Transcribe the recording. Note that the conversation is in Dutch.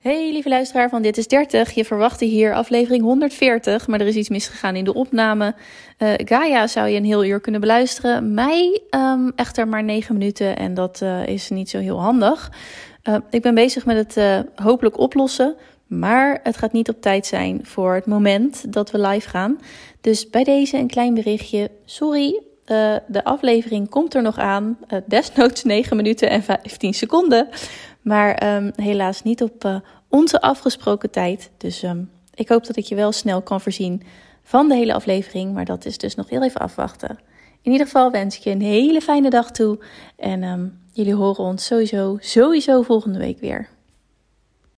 Hey lieve luisteraar van Dit is 30. Je verwachtte hier aflevering 140, maar er is iets misgegaan in de opname. Uh, Gaia zou je een heel uur kunnen beluisteren. Mij um, echter maar 9 minuten en dat uh, is niet zo heel handig. Uh, ik ben bezig met het hopelijk oplossen, maar het gaat niet op tijd zijn voor het moment dat we live gaan. Dus bij deze een klein berichtje. Sorry, de aflevering komt er nog aan. desnoods 9 minuten en 15 seconden. Maar um, helaas niet op uh, onze afgesproken tijd. Dus um, ik hoop dat ik je wel snel kan voorzien van de hele aflevering. Maar dat is dus nog heel even afwachten. In ieder geval wens ik je een hele fijne dag toe. En um, jullie horen ons sowieso, sowieso volgende week weer.